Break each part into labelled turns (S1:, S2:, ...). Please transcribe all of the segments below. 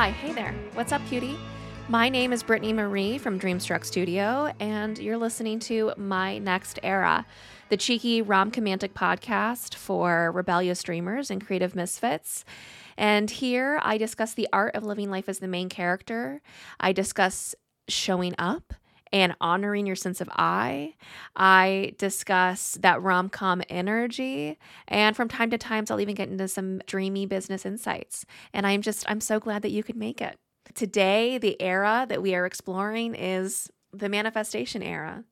S1: Hi, hey there. What's up, cutie? My name is Brittany Marie from Dreamstruck Studio, and you're listening to My Next Era, the cheeky romcomantic podcast for rebellious dreamers and creative misfits. And here I discuss the art of living life as the main character. I discuss showing up and honoring your sense of I. I discuss that rom com energy. And from time to time, I'll even get into some dreamy business insights. And I'm just, I'm so glad that you could make it. Today, the era that we are exploring is the manifestation era.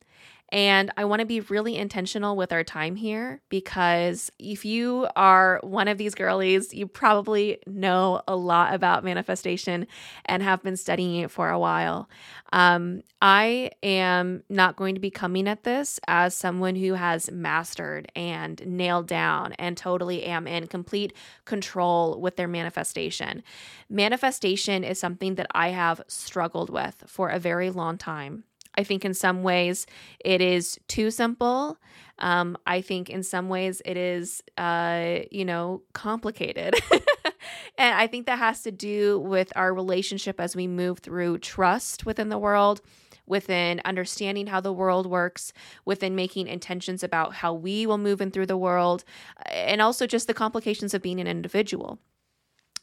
S1: And I want to be really intentional with our time here because if you are one of these girlies, you probably know a lot about manifestation and have been studying it for a while. Um, I am not going to be coming at this as someone who has mastered and nailed down and totally am in complete control with their manifestation. Manifestation is something that I have struggled with for a very long time. I think in some ways it is too simple. Um, I think in some ways it is, uh, you know, complicated. and I think that has to do with our relationship as we move through trust within the world, within understanding how the world works, within making intentions about how we will move in through the world, and also just the complications of being an individual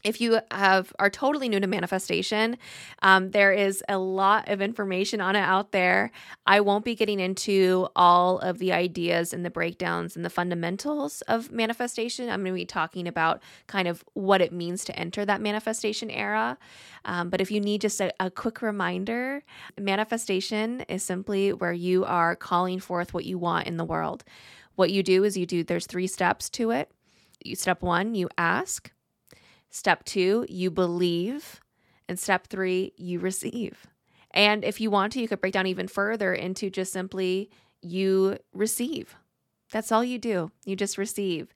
S1: if you have are totally new to manifestation um, there is a lot of information on it out there. I won't be getting into all of the ideas and the breakdowns and the fundamentals of manifestation. I'm going to be talking about kind of what it means to enter that manifestation era. Um, but if you need just a, a quick reminder manifestation is simply where you are calling forth what you want in the world. What you do is you do there's three steps to it. You step one you ask Step two, you believe. And step three, you receive. And if you want to, you could break down even further into just simply you receive. That's all you do. You just receive.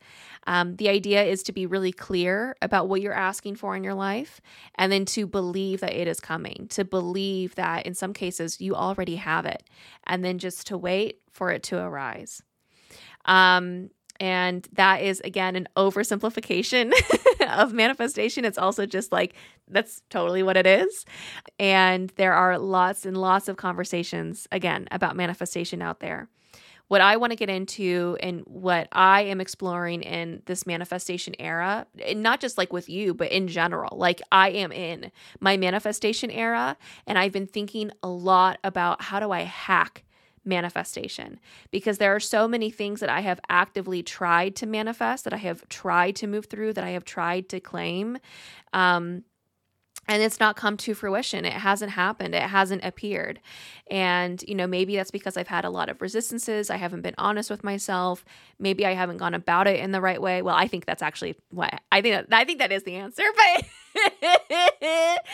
S1: Um, the idea is to be really clear about what you're asking for in your life and then to believe that it is coming, to believe that in some cases you already have it, and then just to wait for it to arise. Um, and that is, again, an oversimplification of manifestation. It's also just like that's totally what it is. And there are lots and lots of conversations, again, about manifestation out there. What I want to get into and what I am exploring in this manifestation era, and not just like with you, but in general, like I am in my manifestation era. And I've been thinking a lot about how do I hack manifestation because there are so many things that I have actively tried to manifest, that I have tried to move through, that I have tried to claim. Um, and it's not come to fruition. It hasn't happened. It hasn't appeared. And, you know, maybe that's because I've had a lot of resistances. I haven't been honest with myself. Maybe I haven't gone about it in the right way. Well, I think that's actually what I think that, I think that is the answer. But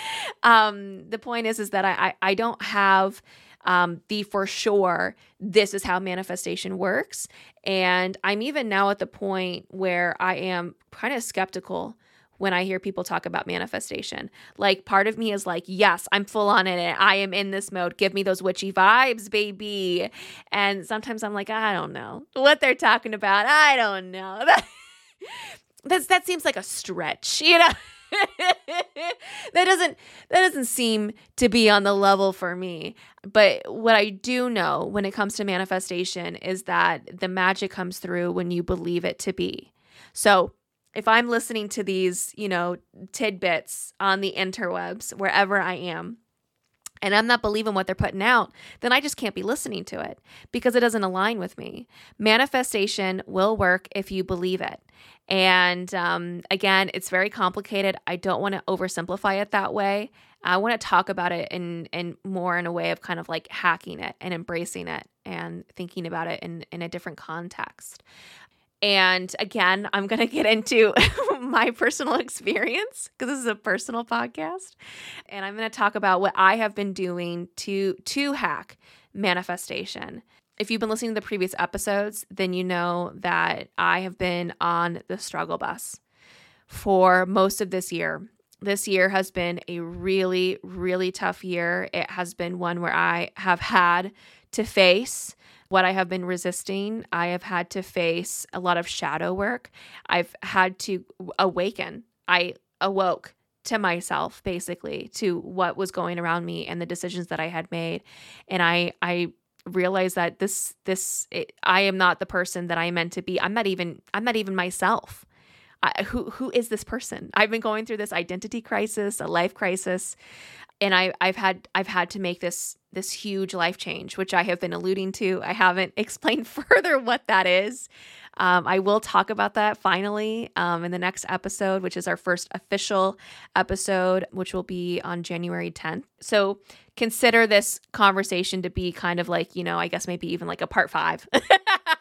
S1: um, the point is, is that I, I, I don't have um, the for sure this is how manifestation works. And I'm even now at the point where I am kind of skeptical when I hear people talk about manifestation. Like part of me is like, yes, I'm full on in it. I am in this mode. Give me those witchy vibes, baby. And sometimes I'm like, I don't know what they're talking about. I don't know. That's that seems like a stretch, you know. that doesn't that doesn't seem to be on the level for me. But what i do know when it comes to manifestation is that the magic comes through when you believe it to be. So if i'm listening to these you know tidbits on the interwebs wherever i am and I'm not believing what they're putting out, then I just can't be listening to it because it doesn't align with me. Manifestation will work if you believe it. And um, again, it's very complicated. I don't want to oversimplify it that way. I want to talk about it in, in more in a way of kind of like hacking it and embracing it and thinking about it in, in a different context. And again, I'm going to get into my personal experience because this is a personal podcast. And I'm going to talk about what I have been doing to to hack manifestation. If you've been listening to the previous episodes, then you know that I have been on the struggle bus for most of this year. This year has been a really, really tough year. It has been one where I have had to face what I have been resisting. I have had to face a lot of shadow work. I've had to awaken. I awoke to myself basically to what was going around me and the decisions that I had made and I I realized that this this it, I am not the person that I meant to be I'm not even I'm not even myself I, who who is this person? I've been going through this identity crisis a life crisis and I I've had I've had to make this this huge life change which I have been alluding to. I haven't explained further what that is. Um, I will talk about that finally um, in the next episode, which is our first official episode, which will be on January 10th. So consider this conversation to be kind of like, you know, I guess maybe even like a part five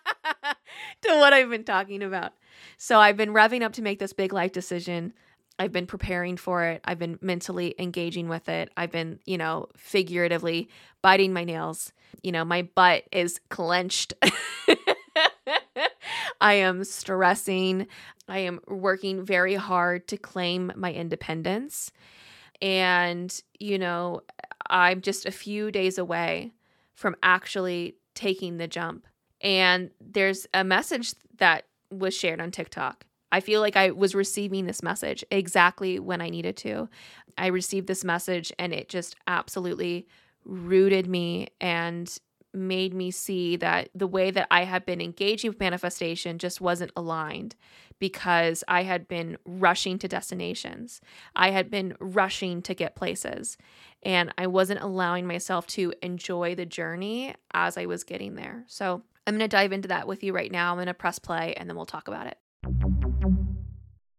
S1: to what I've been talking about. So I've been revving up to make this big life decision. I've been preparing for it. I've been mentally engaging with it. I've been, you know, figuratively biting my nails. You know, my butt is clenched. I am stressing. I am working very hard to claim my independence. And, you know, I'm just a few days away from actually taking the jump. And there's a message that was shared on TikTok. I feel like I was receiving this message exactly when I needed to. I received this message and it just absolutely rooted me and made me see that the way that I had been engaging with manifestation just wasn't aligned because I had been rushing to destinations. I had been rushing to get places, and I wasn't allowing myself to enjoy the journey as I was getting there. So, I'm going to dive into that with you right now. I'm going to press play and then we'll talk about it.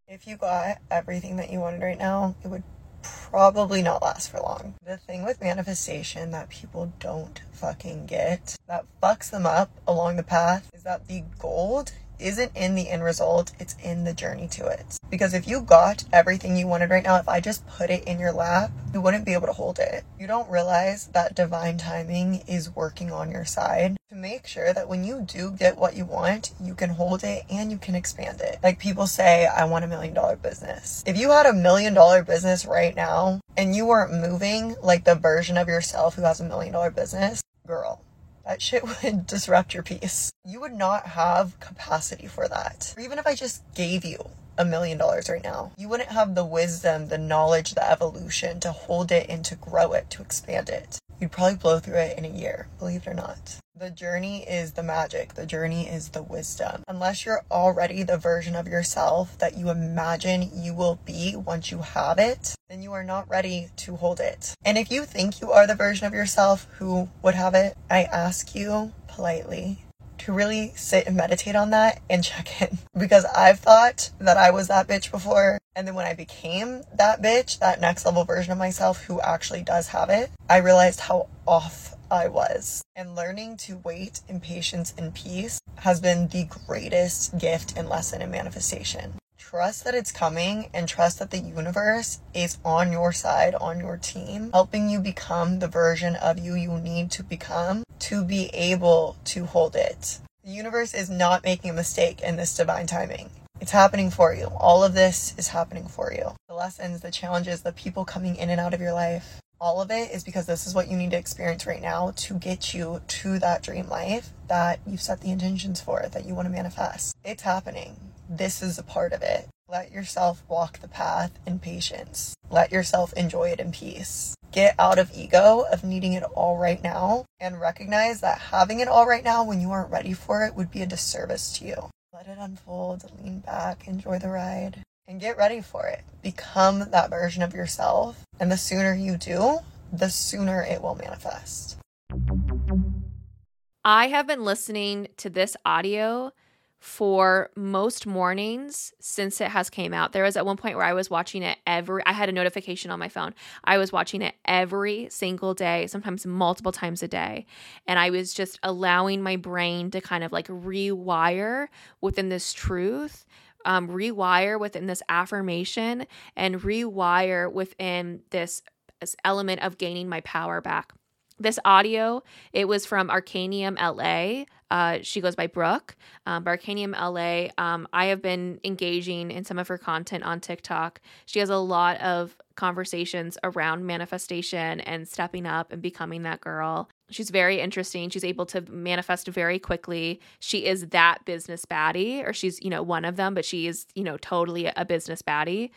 S2: If you got everything that you wanted right now, it would probably not last for long. The thing with manifestation that people don't fucking get, that fucks them up along the path, is that the gold isn't in the end result, it's in the journey to it. Because if you got everything you wanted right now, if I just put it in your lap, you wouldn't be able to hold it. You don't realize that divine timing is working on your side to make sure that when you do get what you want, you can hold it and you can expand it. Like people say, I want a million dollar business. If you had a million dollar business right now and you weren't moving like the version of yourself who has a million dollar business, girl, that shit would disrupt your peace. You would not have capacity for that. Or even if I just gave you a million dollars right now, you wouldn't have the wisdom, the knowledge, the evolution to hold it and to grow it, to expand it. You'd probably blow through it in a year, believe it or not. The journey is the magic. The journey is the wisdom. Unless you're already the version of yourself that you imagine you will be once you have it, then you are not ready to hold it. And if you think you are the version of yourself who would have it, I ask you politely to really sit and meditate on that and check in. Because I've thought that I was that bitch before. And then when I became that bitch, that next level version of myself who actually does have it, I realized how off I was. And learning to wait in patience and peace has been the greatest gift and lesson in manifestation. Trust that it's coming and trust that the universe is on your side, on your team, helping you become the version of you you need to become to be able to hold it. The universe is not making a mistake in this divine timing. It's happening for you. All of this is happening for you. The lessons, the challenges, the people coming in and out of your life, all of it is because this is what you need to experience right now to get you to that dream life that you've set the intentions for, that you want to manifest. It's happening. This is a part of it. Let yourself walk the path in patience. Let yourself enjoy it in peace. Get out of ego of needing it all right now and recognize that having it all right now when you aren't ready for it would be a disservice to you. Let it unfold, lean back, enjoy the ride, and get ready for it. Become that version of yourself. And the sooner you do, the sooner it will manifest.
S1: I have been listening to this audio for most mornings since it has came out. There was at one point where I was watching it every I had a notification on my phone. I was watching it every single day, sometimes multiple times a day. And I was just allowing my brain to kind of like rewire within this truth. Um, rewire within this affirmation and rewire within this, this element of gaining my power back this audio it was from arcanum la uh, she goes by brooke. Um, arcanum la um, i have been engaging in some of her content on tiktok. She has a lot of conversations around manifestation and stepping up and becoming that girl. She's very interesting. She's able to manifest very quickly. She is that business baddie, or she's, you know, one of them, but she is, you know, totally a business baddie.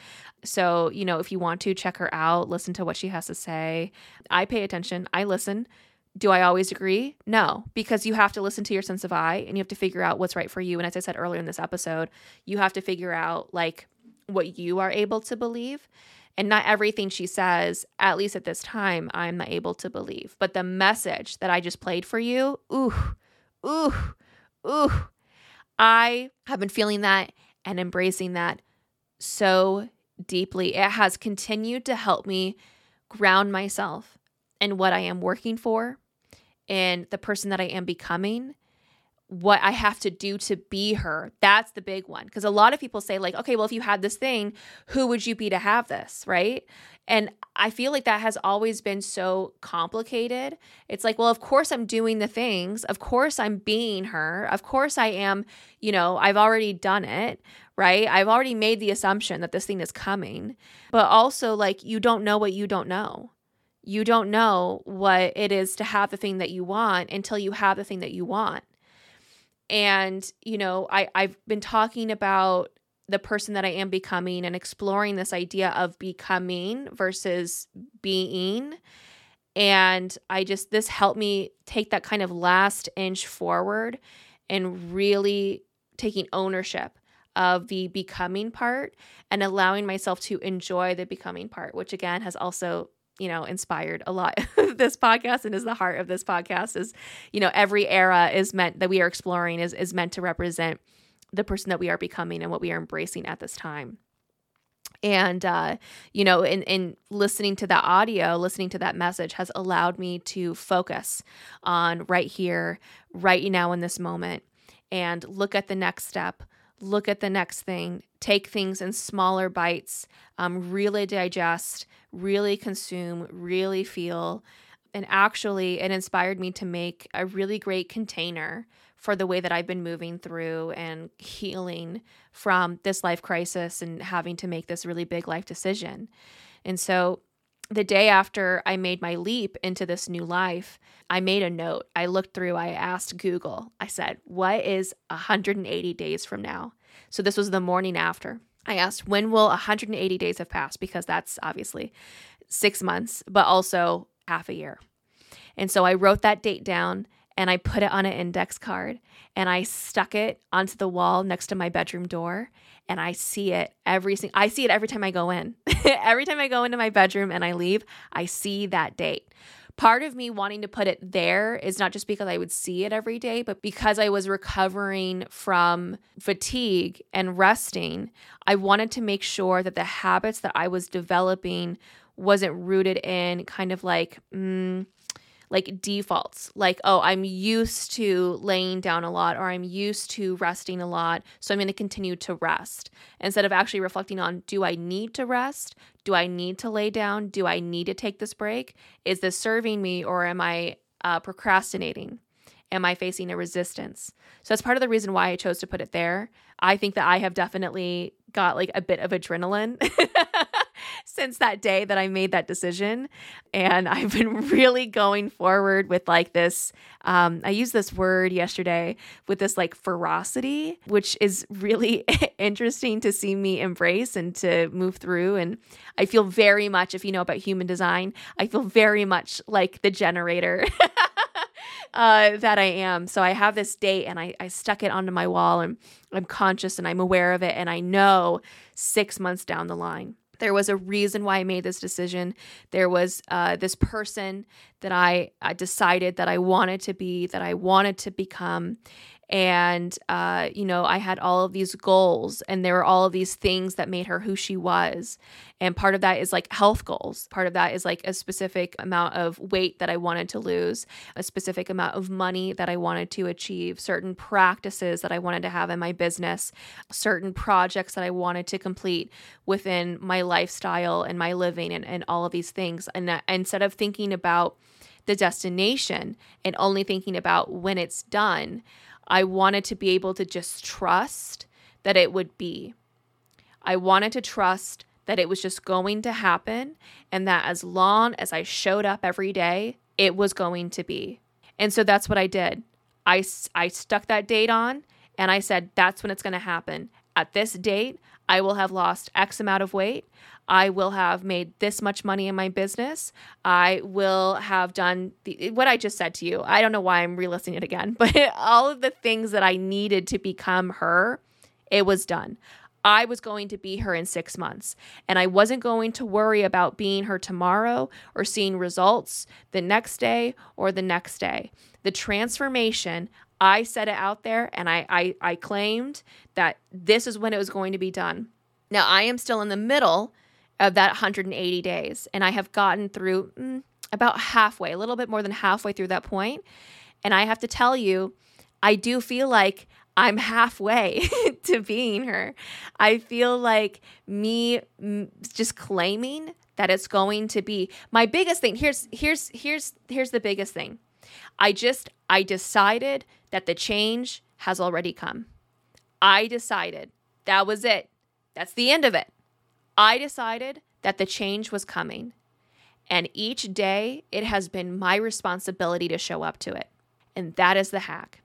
S1: So, you know, if you want to check her out, listen to what she has to say. I pay attention, I listen. Do I always agree? No, because you have to listen to your sense of I and you have to figure out what's right for you. And as I said earlier in this episode, you have to figure out like what you are able to believe. And not everything she says, at least at this time, I'm not able to believe. But the message that I just played for you, ooh, ooh, ooh, I have been feeling that and embracing that so deeply. It has continued to help me ground myself in what I am working for and the person that I am becoming what I have to do to be her. That's the big one. Because a lot of people say, like, okay, well, if you had this thing, who would you be to have this? Right. And I feel like that has always been so complicated. It's like, well, of course I'm doing the things. Of course I'm being her. Of course I am, you know, I've already done it. Right. I've already made the assumption that this thing is coming. But also, like, you don't know what you don't know. You don't know what it is to have the thing that you want until you have the thing that you want and you know I, i've been talking about the person that i am becoming and exploring this idea of becoming versus being. And i just this helped me take that kind of last inch forward and really taking ownership of the becoming part and allowing myself to enjoy the becoming part which again has also you know inspired a lot of this podcast and is the heart of this podcast is you know every era is meant that we are exploring is is meant to represent the person that we are becoming and what we are embracing at this time. And uh, you know in, in listening to that audio listening to that message has allowed me to focus on right here right now in this moment and look at the next step look at the next thing, take things in smaller bites, um, really digest, really consume, really feel. And actually, it inspired me to make a really great container for the way that I've been moving through and healing from this life crisis and having to make this really big life decision. And so, the day after I made my leap into this new life, I made a note. I looked through, I asked Google, I said, What is 180 days from now? So this was the morning after. I asked, When will 180 days have passed? Because that's obviously six months, but also half a year. And so I wrote that date down and I put it on an index card and I stuck it onto the wall next to my bedroom door and I see it every single I see it every time I go in. every time I go into my bedroom and I leave, I see that date. Part of me wanting to put it there is not just because I would see it every day, but because I was recovering from fatigue and resting, I wanted to make sure that the habits that I was developing wasn't rooted in kind of like mm, like defaults. Like oh i'm used to laying down a lot or i'm used to resting a lot so i'm going to continue to rest. Instead of actually reflecting on do i need to rest? Do i need to lay down? Do i need to take this break? Is this serving me or am i uh, procrastinating? Am I facing a resistance? So that's part of the reason why I chose to put it there. I think that I have definitely got like a bit of adrenaline since that day that I made that decision. And I've been really going forward with like this. Um, I used this word yesterday with this like ferocity, which is really interesting to see me embrace and to move through. And I feel very much, if you know about human design, I feel very much like the generator. uh, that I am. So I have this date and I, I stuck it onto my wall and I'm conscious and I'm aware of it. And I know six months down the line, there was a reason why I made this decision. There was uh, this person that I, I decided that I wanted to be, that I wanted to become and uh, you know i had all of these goals and there were all of these things that made her who she was. And part of that is like health goals. Part of that is like a specific amount of weight that i wanted to lose a specific amount of money that i wanted to achieve certain practices that i wanted to have in my business certain projects that i wanted to complete within my lifestyle and my living and, and all of these things. And that, instead of thinking about the destination and only thinking about when it's done I wanted to be able to just trust that it would be. I wanted to trust that it was just going to happen and that as long as I showed up every day, it was going to be. And so that's what I did. I, I stuck that date on and I said, that's when it's going to happen. At this date, I will have lost X amount of weight. I will have made this much money in my business. I will have done the, what I just said to you. I don't know why I'm relisting it again, but all of the things that I needed to become her, it was done. I was going to be her in six months, and I wasn't going to worry about being her tomorrow or seeing results the next day or the next day. The transformation, I set it out there and I, I, I claimed that this is when it was going to be done. Now, I am still in the middle of that 180 days, and I have gotten through mm, about halfway, a little bit more than halfway through that point. And I have to tell you, I do feel like I'm halfway to being her. I feel like me just claiming that it's going to be my biggest thing. Here's here's here's here's the biggest thing. I just I decided that the change has already come. I decided that was it. That's the end of it. I decided that the change was coming. And each day it has been my responsibility to show up to it. And that is the hack.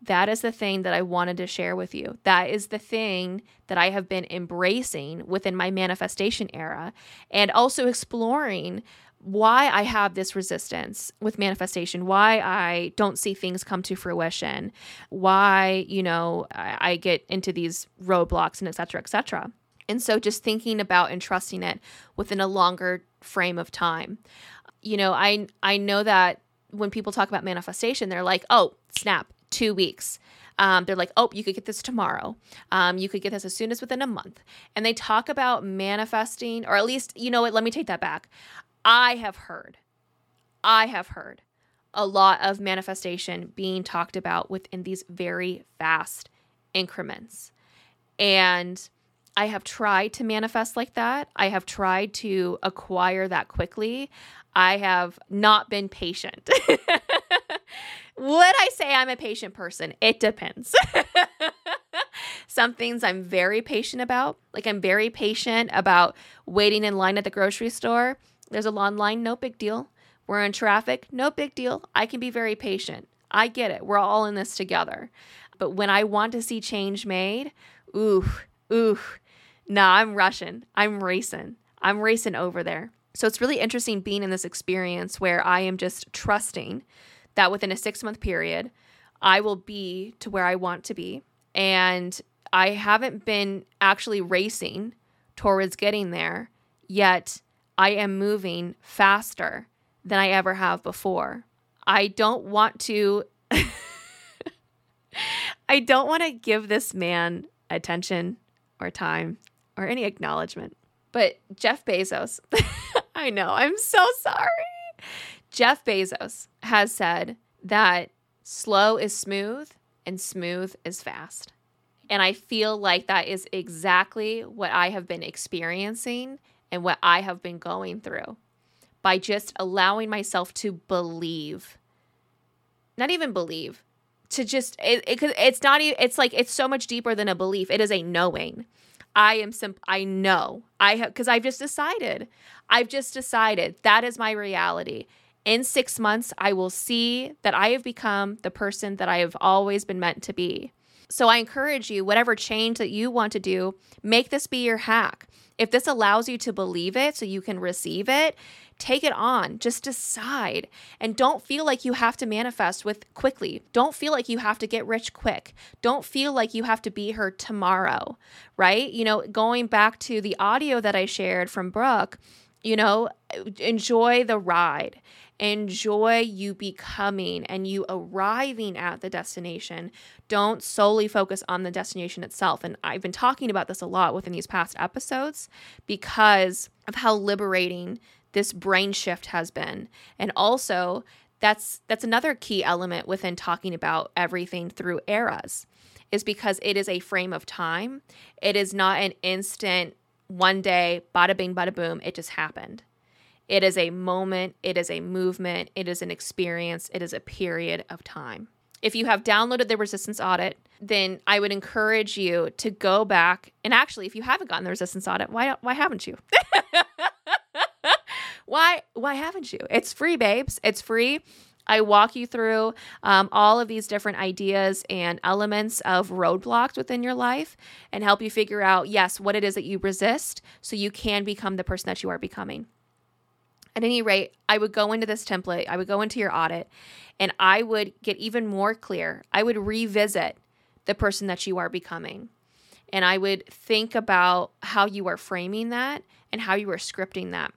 S1: That is the thing that I wanted to share with you. That is the thing that I have been embracing within my manifestation era and also exploring why I have this resistance with manifestation, why I don't see things come to fruition, why, you know, I, I get into these roadblocks and et cetera, et cetera. And so just thinking about and trusting it within a longer frame of time. You know, I I know that when people talk about manifestation, they're like, oh, snap, two weeks. Um, they're like, oh, you could get this tomorrow. Um, you could get this as soon as within a month. And they talk about manifesting, or at least, you know what, let me take that back. I have heard, I have heard a lot of manifestation being talked about within these very fast increments. And I have tried to manifest like that. I have tried to acquire that quickly. I have not been patient. Would I say I'm a patient person? It depends. Some things I'm very patient about. Like I'm very patient about waiting in line at the grocery store. There's a long line, no big deal. We're in traffic, no big deal. I can be very patient. I get it. We're all in this together. But when I want to see change made, ooh, ooh, nah, I'm rushing. I'm racing. I'm racing over there. So it's really interesting being in this experience where I am just trusting that within a six month period, I will be to where I want to be. And I haven't been actually racing towards getting there, yet I am moving faster than I ever have before. I don't want to. I don't want to give this man attention or time or any acknowledgement. But Jeff Bezos, I know, I'm so sorry. Jeff Bezos has said that slow is smooth and smooth is fast. And I feel like that is exactly what I have been experiencing and what I have been going through by just allowing myself to believe. Not even believe, to just it, it it's not even it's like it's so much deeper than a belief. It is a knowing. I am simp I know. I have because I've just decided. I've just decided that is my reality in six months, I will see that I have become the person that I have always been meant to be. So I encourage you, whatever change that you want to do, make this be your hack. If this allows you to believe it so you can receive it, take it on. Just decide. And don't feel like you have to manifest with quickly. Don't feel like you have to get rich quick. Don't feel like you have to be her tomorrow, right? You know, going back to the audio that I shared from Brooke, you know, enjoy the ride Enjoy you becoming and you arriving at the destination. Don't solely focus on the destination itself. And I've been talking about this a lot within these past episodes because of how liberating this brain shift has been. And also, that's that's another key element within talking about everything through eras is because it is a frame of time. It is not an instant one day, bada bing, bada boom, it just happened. It is a moment, it is a movement, it is an experience, it is a period of time. if you have downloaded the resistance audit, then I would encourage you to go back and actually if you haven't gotten the resistance audit, why why haven't you? why why haven't you? It's free, babes. It's free. I walk you through um, all of these different ideas and elements of roadblocks within your life and help you figure out, yes, what it is that you resist so you can become the person that you are becoming. At any rate, I would go into this template, I would go into your audit, and I would get even more clear. I would revisit the person that you are becoming. And I would think about how you are framing that and how you are scripting that.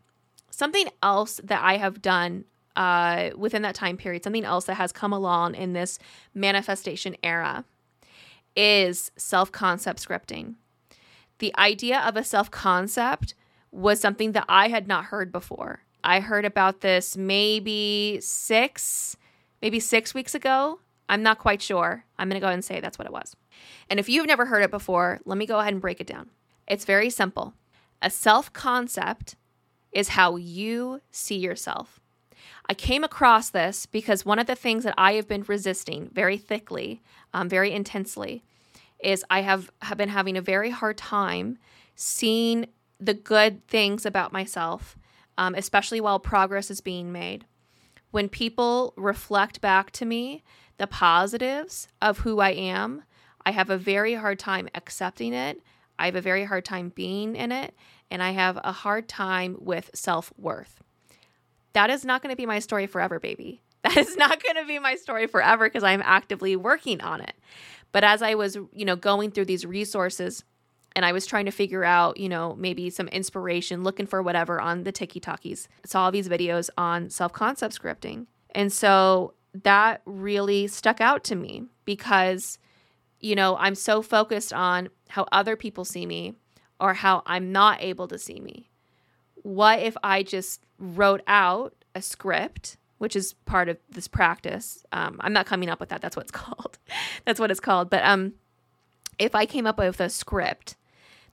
S1: Something else that I have done uh, within that time period, something else that has come along in this manifestation era is self concept scripting. The idea of a self concept was something that I had not heard before. I heard about this maybe six, maybe six weeks ago. I'm not quite sure. I'm going to go ahead and say that's what it was. And if you've never heard it before, let me go ahead and break it down. It's very simple. A self concept is how you see yourself. I came across this because one of the things that I have been resisting very thickly, um, very intensely, is I have, have been having a very hard time seeing the good things about myself, um, especially while progress is being made. When people reflect back to me the positives of who I am, I have a very hard time accepting it. I have a very hard time being in it, and I have a hard time with self worth that is not going to be my story forever, baby. That is not going to be my story forever because I'm actively working on it. But as I was, you know, going through these resources and I was trying to figure out, you know, maybe some inspiration, looking for whatever on the TikTokies, saw all these videos on self concept scripting. And so that really stuck out to me because, you know, I'm so focused on how other people see me or how I'm not able to see me. What if I just wrote out a script, which is part of this practice. Um, I'm not coming up with that. That's what it's called. That's what it's called. But um, if I came up with a script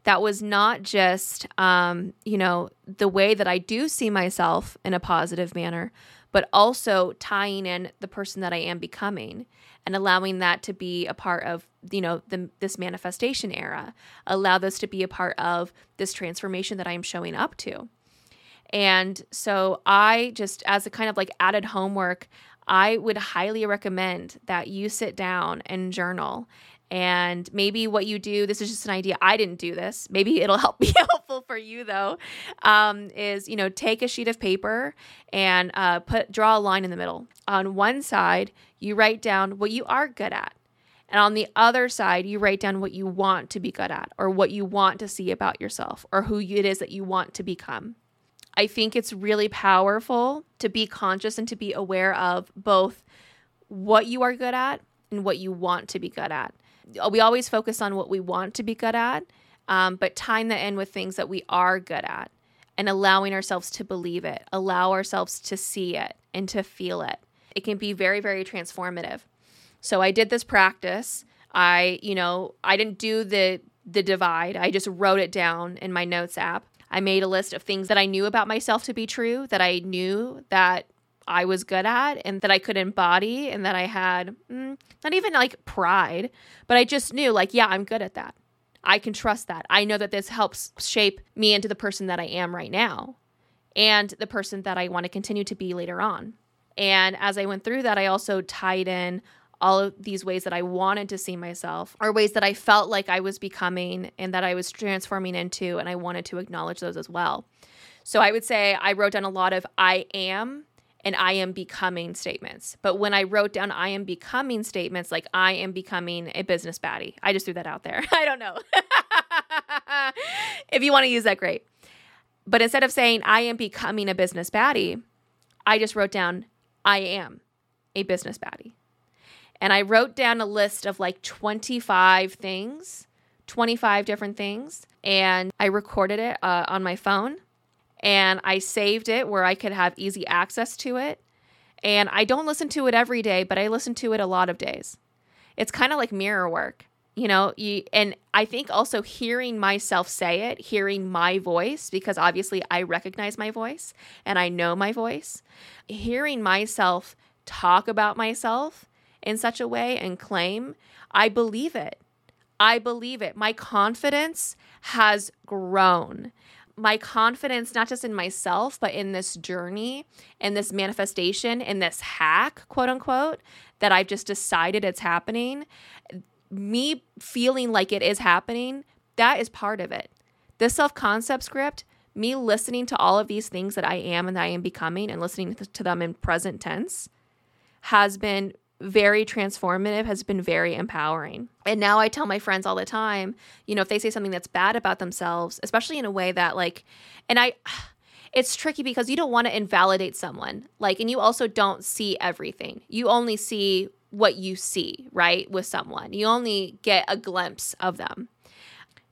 S1: that was not just, um, you know, the way that I do see myself in a positive manner, but also tying in the person that I am becoming and allowing that to be a part of you know the, this manifestation era allow this to be a part of this transformation that i'm showing up to and so I just, as a kind of like added homework, I would highly recommend that you sit down and journal. And maybe what you do, this is just an idea. I didn't do this. Maybe it'll help be helpful for you though. Um, is you know take a sheet of paper and uh, put draw a line in the middle. On one side, you write down what you are good at. And on the other side, you write down what you want to be good at, or what you want to see about yourself, or who it is that you want to become. I think it's really powerful to be conscious and to be aware of both what you are good at and what you want to be good at. We always focus on what we want to be good at, um, but tying that in with things that we are good at and allowing ourselves to believe it, allow ourselves to see it and to feel it. It can be very, very transformative. So I did this practice. I, you know, I didn't do the the divide. I just wrote it down in my notes app. I made a list of things that I knew about myself to be true, that I knew that I was good at and that I could embody and that I had mm, not even like pride, but I just knew like, yeah, I'm good at that. I can trust that. I know that this helps shape me into the person that I am right now and the person that I want to continue to be later on. And as I went through that, I also tied in all of these ways that I wanted to see myself or ways that I felt like I was becoming and that I was transforming into. And I wanted to acknowledge those as well. So I would say I wrote down a lot of I am and I am becoming statements. But when I wrote down I am becoming statements, like I am becoming a business baddie, I just threw that out there. I don't know. if you want to use that, great. But instead of saying I am becoming a business baddie, I just wrote down I am a business baddie. And I wrote down a list of like 25 things, 25 different things. And I recorded it uh, on my phone and I saved it where I could have easy access to it. And I don't listen to it every day, but I listen to it a lot of days. It's kind of like mirror work, you know, you, and I think also hearing myself say it, hearing my voice, because obviously I recognize my voice and I know my voice, hearing myself talk about myself in such a way and claim, I believe it. I believe it. My confidence has grown. My confidence, not just in myself, but in this journey, in this manifestation, in this hack, quote unquote, that I've just decided it's happening. Me feeling like it is happening, that is part of it. This self concept script, me listening to all of these things that I am and that I am becoming and listening to them in present tense has been very transformative, has been very empowering. And now I tell my friends all the time, you know, if they say something that's bad about themselves, especially in a way that, like, and I, it's tricky because you don't want to invalidate someone. Like, and you also don't see everything. You only see what you see, right? With someone, you only get a glimpse of them.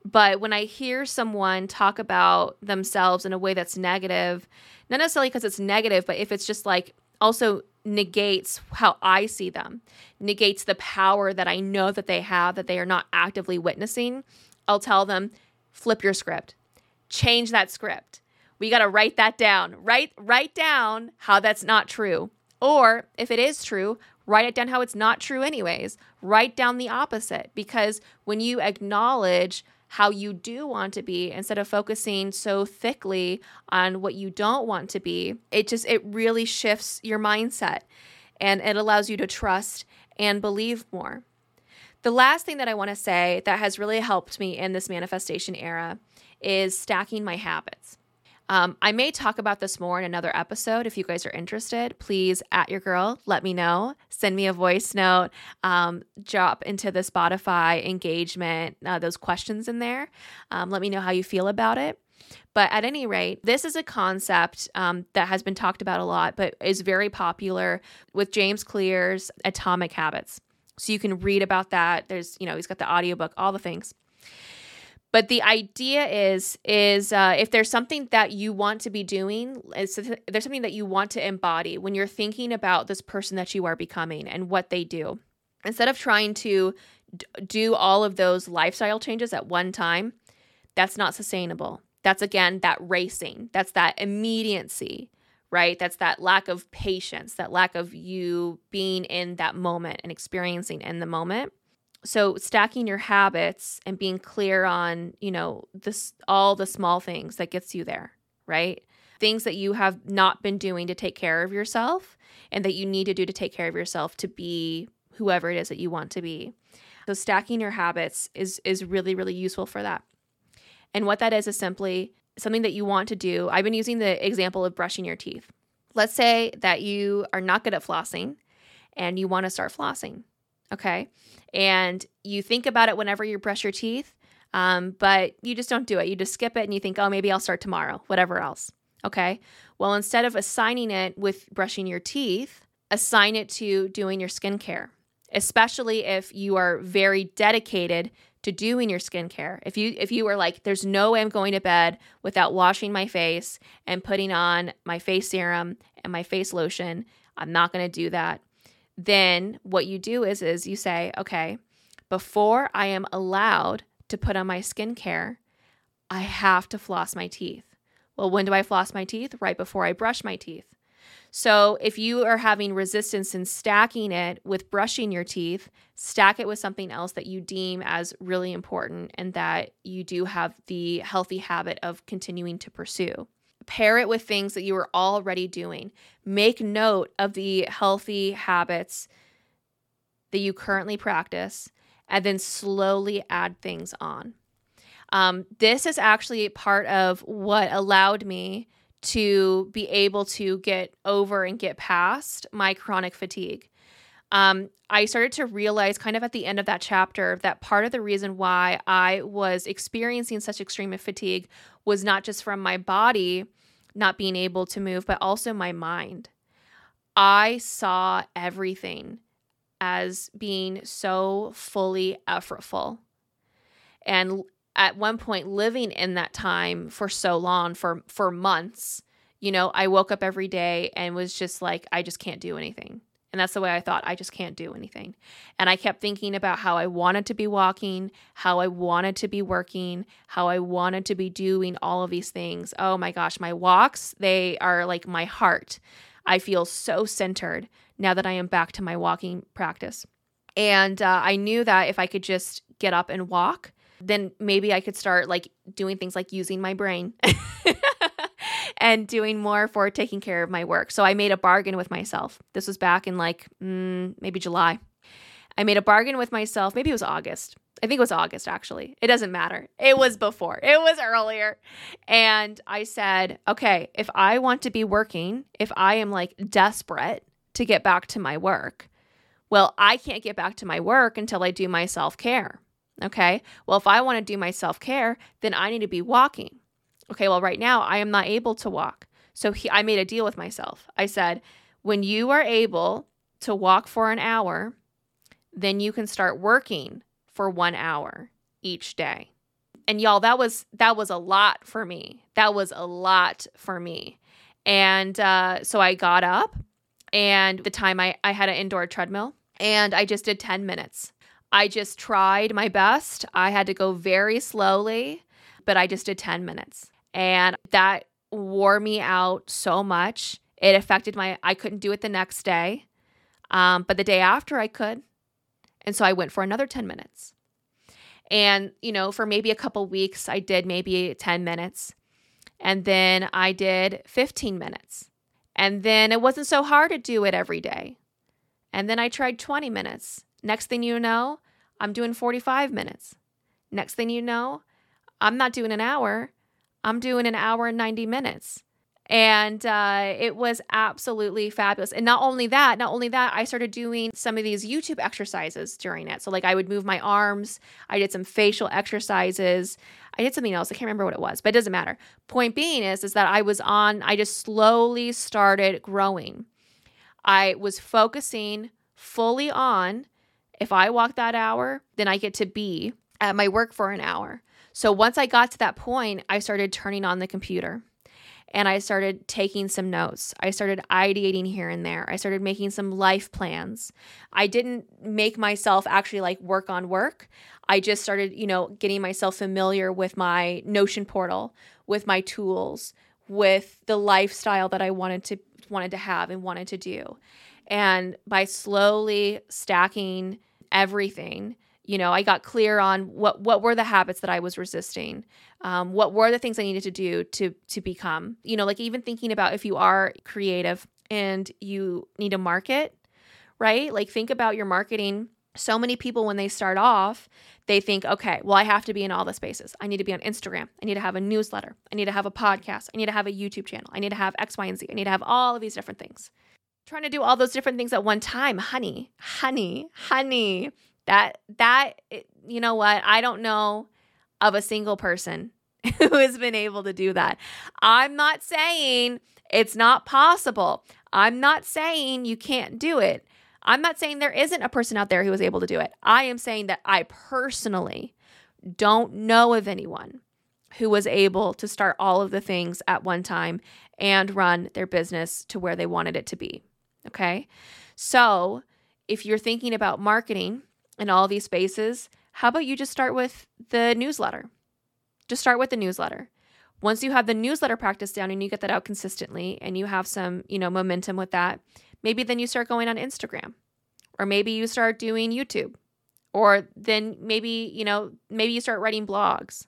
S1: But when I hear someone talk about themselves in a way that's negative, not necessarily because it's negative, but if it's just like also negates how I see them, negates the power that I know that they have that they are not actively witnessing, I'll tell them, flip your script. Change that script. We got to write that down. Write write down how that's not true. Or if it is true, write it down how it's not true anyways. Write down the opposite because when you acknowledge how you do want to be instead of focusing so thickly on what you don't want to be. It just it really shifts your mindset and it allows you to trust and believe more. The last thing that i want to say that has really helped me in this manifestation era is stacking my habits um, I may talk about this more in another episode. If you guys are interested, please at your girl, let me know. Send me a voice note. Um, drop into the Spotify engagement uh, those questions in there. Um, let me know how you feel about it. But at any rate, this is a concept um, that has been talked about a lot, but is very popular with James Clear's Atomic Habits. So you can read about that. There's, you know, he's got the audiobook, all the things. But the idea is is uh, if there's something that you want to be doing, if there's something that you want to embody when you're thinking about this person that you are becoming and what they do, instead of trying to d- do all of those lifestyle changes at one time, that's not sustainable. That's again that racing. That's that immediacy, right? That's that lack of patience, that lack of you being in that moment and experiencing in the moment so stacking your habits and being clear on you know this all the small things that gets you there right? Things that you have not been doing to take care of yourself and that you need to do to take care of yourself to be whoever it is that you want to be. So stacking your habits is is really really useful for that. And what that is is simply something that you want to do. I've been using the example of brushing your teeth. Let's say that you are not good at flossing and you want to start flossing Okay. And you think about it whenever you brush your teeth, um, but you just don't do it. You just skip it and you think, oh, maybe I'll start tomorrow, whatever else. Okay. Well, instead of assigning it with brushing your teeth, assign it to doing your skincare, especially if you are very dedicated to doing your skincare. If you if you were like, there's no way I'm going to bed without washing my face and putting on my face serum and my face lotion, I'm not going to do that then what you do is is you say, okay, before I am allowed to put on my skincare, I have to floss my teeth. Well, when do I floss my teeth? Right before I brush my teeth. So, if you are having resistance in stacking it with brushing your teeth, stack it with something else that you deem as really important and that you do have the healthy habit of continuing to pursue pair it with things that you are already doing. Make note of the healthy habits that you currently practice and then slowly add things on. Um, this is actually part of what allowed me to be able to get over and get past my chronic fatigue. Um, I started to realize, kind of at the end of that chapter, that part of the reason why I was experiencing such extreme fatigue was not just from my body not being able to move, but also my mind. I saw everything as being so fully effortful. And at one point living in that time for so long for for months, you know, I woke up every day and was just like I just can't do anything. And that's the way I thought. I just can't do anything. And I kept thinking about how I wanted to be walking, how I wanted to be working, how I wanted to be doing all of these things. Oh my gosh, my walks, they are like my heart. I feel so centered now that I am back to my walking practice. And uh, I knew that if I could just get up and walk, then maybe I could start like doing things like using my brain and doing more for taking care of my work. So I made a bargain with myself. This was back in like mm, maybe July. I made a bargain with myself. Maybe it was August. I think it was August actually. It doesn't matter. It was before, it was earlier. And I said, okay, if I want to be working, if I am like desperate to get back to my work, well, I can't get back to my work until I do my self care. Okay. Well, if I want to do my self care, then I need to be walking. Okay. Well, right now I am not able to walk. So he, I made a deal with myself. I said, when you are able to walk for an hour, then you can start working for one hour each day. And y'all, that was that was a lot for me. That was a lot for me. And uh, so I got up, and the time I, I had an indoor treadmill, and I just did 10 minutes. I just tried my best. I had to go very slowly, but I just did 10 minutes. And that wore me out so much. It affected my, I couldn't do it the next day. Um, but the day after, I could. And so I went for another 10 minutes. And, you know, for maybe a couple weeks, I did maybe 10 minutes. And then I did 15 minutes. And then it wasn't so hard to do it every day. And then I tried 20 minutes. Next thing you know, I'm doing 45 minutes. Next thing you know, I'm not doing an hour, I'm doing an hour and 90 minutes. And uh, it was absolutely fabulous. And not only that, not only that, I started doing some of these YouTube exercises during it. So, like, I would move my arms, I did some facial exercises. I did something else. I can't remember what it was, but it doesn't matter. Point being is, is that I was on, I just slowly started growing. I was focusing fully on if I walk that hour, then I get to be at my work for an hour. So once I got to that point, I started turning on the computer and I started taking some notes. I started ideating here and there. I started making some life plans. I didn't make myself actually like work on work. I just started, you know, getting myself familiar with my Notion portal, with my tools, with the lifestyle that I wanted to wanted to have and wanted to do. And by slowly stacking everything, you know, I got clear on what what were the habits that I was resisting. Um, what were the things I needed to do to to become? You know, like even thinking about if you are creative and you need a market, right? Like think about your marketing. So many people when they start off, they think, okay, well, I have to be in all the spaces. I need to be on Instagram. I need to have a newsletter. I need to have a podcast. I need to have a YouTube channel. I need to have X, Y, and Z. I need to have all of these different things. Trying to do all those different things at one time, honey, honey, honey. That that eh, you know what? I don't know of a single person who has been able to do that. I'm not saying it's not possible. I'm not saying you can't do it. I'm not saying there isn't a person out there who is able to do it. I am saying that I personally don't know of anyone who was able to start all of the things at one time and run their business to where they wanted it to be. Okay. So if you're thinking about marketing in all these spaces, how about you just start with the newsletter? Just start with the newsletter. Once you have the newsletter practice down and you get that out consistently and you have some, you know, momentum with that, maybe then you start going on Instagram. Or maybe you start doing YouTube. Or then maybe, you know, maybe you start writing blogs.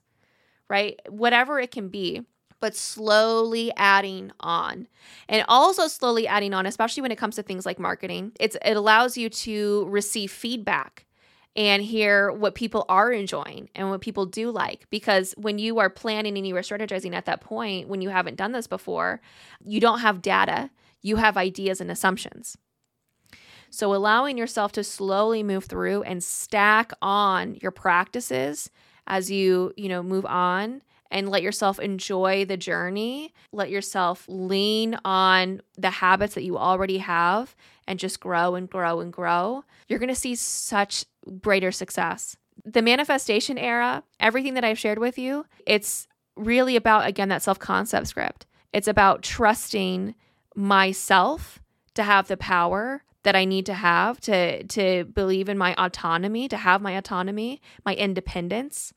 S1: Right? Whatever it can be but slowly adding on. And also slowly adding on, especially when it comes to things like marketing. It's it allows you to receive feedback and hear what people are enjoying and what people do like. Because when you are planning and you are strategizing at that point, when you haven't done this before, you don't have data, you have ideas and assumptions. So allowing yourself to slowly move through and stack on your practices as you, you know, move on and let yourself enjoy the journey. Let yourself lean on the habits that you already have and just grow and grow and grow. You're going to see such greater success. The manifestation era, everything that I've shared with you, it's really about, again, that self concept script. It's about trusting myself to have the power that I need to have to to believe in my autonomy, to have my autonomy, my independence,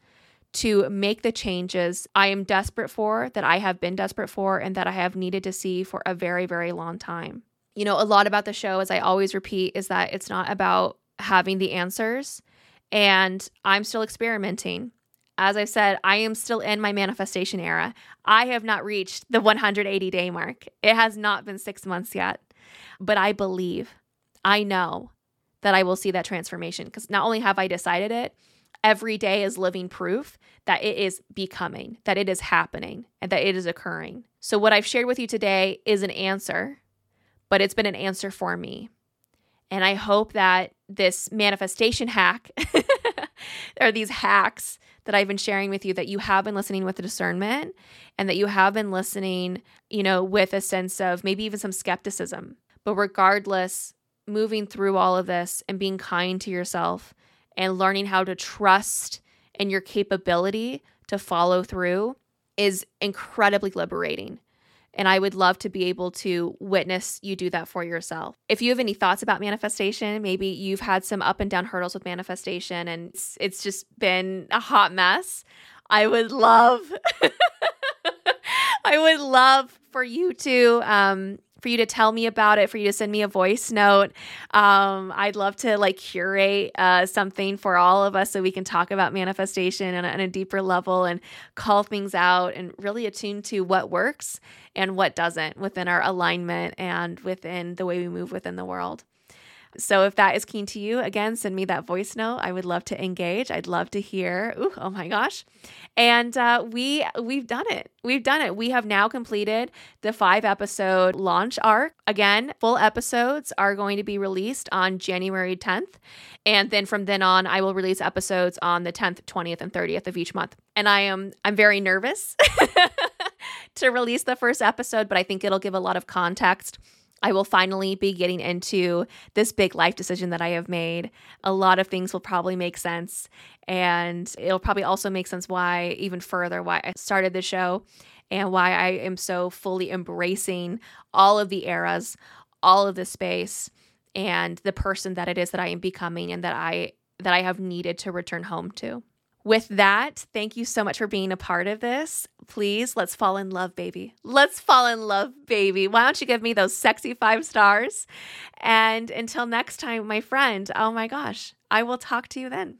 S1: to make the changes I am desperate for, that I have been desperate for, and that I have needed to see for a very, very long time. You know, a lot about the show, as I always repeat, is that it's not about having the answers. And I'm still experimenting. As I said, I am still in my manifestation era. I have not reached the 180 day mark. It has not been six months yet. But I believe, I know that I will see that transformation because not only have I decided it, every day is living proof that it is becoming, that it is happening, and that it is occurring. So, what I've shared with you today is an answer, but it's been an answer for me. And I hope that this manifestation hack or these hacks that I've been sharing with you that you have been listening with discernment and that you have been listening, you know, with a sense of maybe even some skepticism. But regardless, moving through all of this and being kind to yourself and learning how to trust in your capability to follow through is incredibly liberating. And I would love to be able to witness you do that for yourself. If you have any thoughts about manifestation, maybe you've had some up and down hurdles with manifestation and it's, it's just been a hot mess. I would love, I would love for you to um, for you to tell me about it, for you to send me a voice note. Um, I'd love to like curate uh, something for all of us so we can talk about manifestation on a, on a deeper level and call things out and really attune to what works and what doesn't within our alignment and within the way we move within the world. So if that is keen to you, again, send me that voice note. I would love to engage. I'd love to hear. Ooh, oh my gosh. And uh, we we've done it. We've done it. We have now completed the five episode launch arc. Again, full episodes are going to be released on January 10th. And then from then on, I will release episodes on the 10th, 20th, and 30th of each month. And I am I'm very nervous to release the first episode, but I think it'll give a lot of context I will finally be getting into this big life decision that I have made. A lot of things will probably make sense. And it'll probably also make sense why, even further, why I started the show and why I am so fully embracing all of the eras, all of the space, and the person that it is that I am becoming and that I that I have needed to return home to. With that, thank you so much for being a part of this. Please, let's fall in love, baby. Let's fall in love, baby. Why don't you give me those sexy five stars? And until next time, my friend, oh my gosh, I will talk to you then.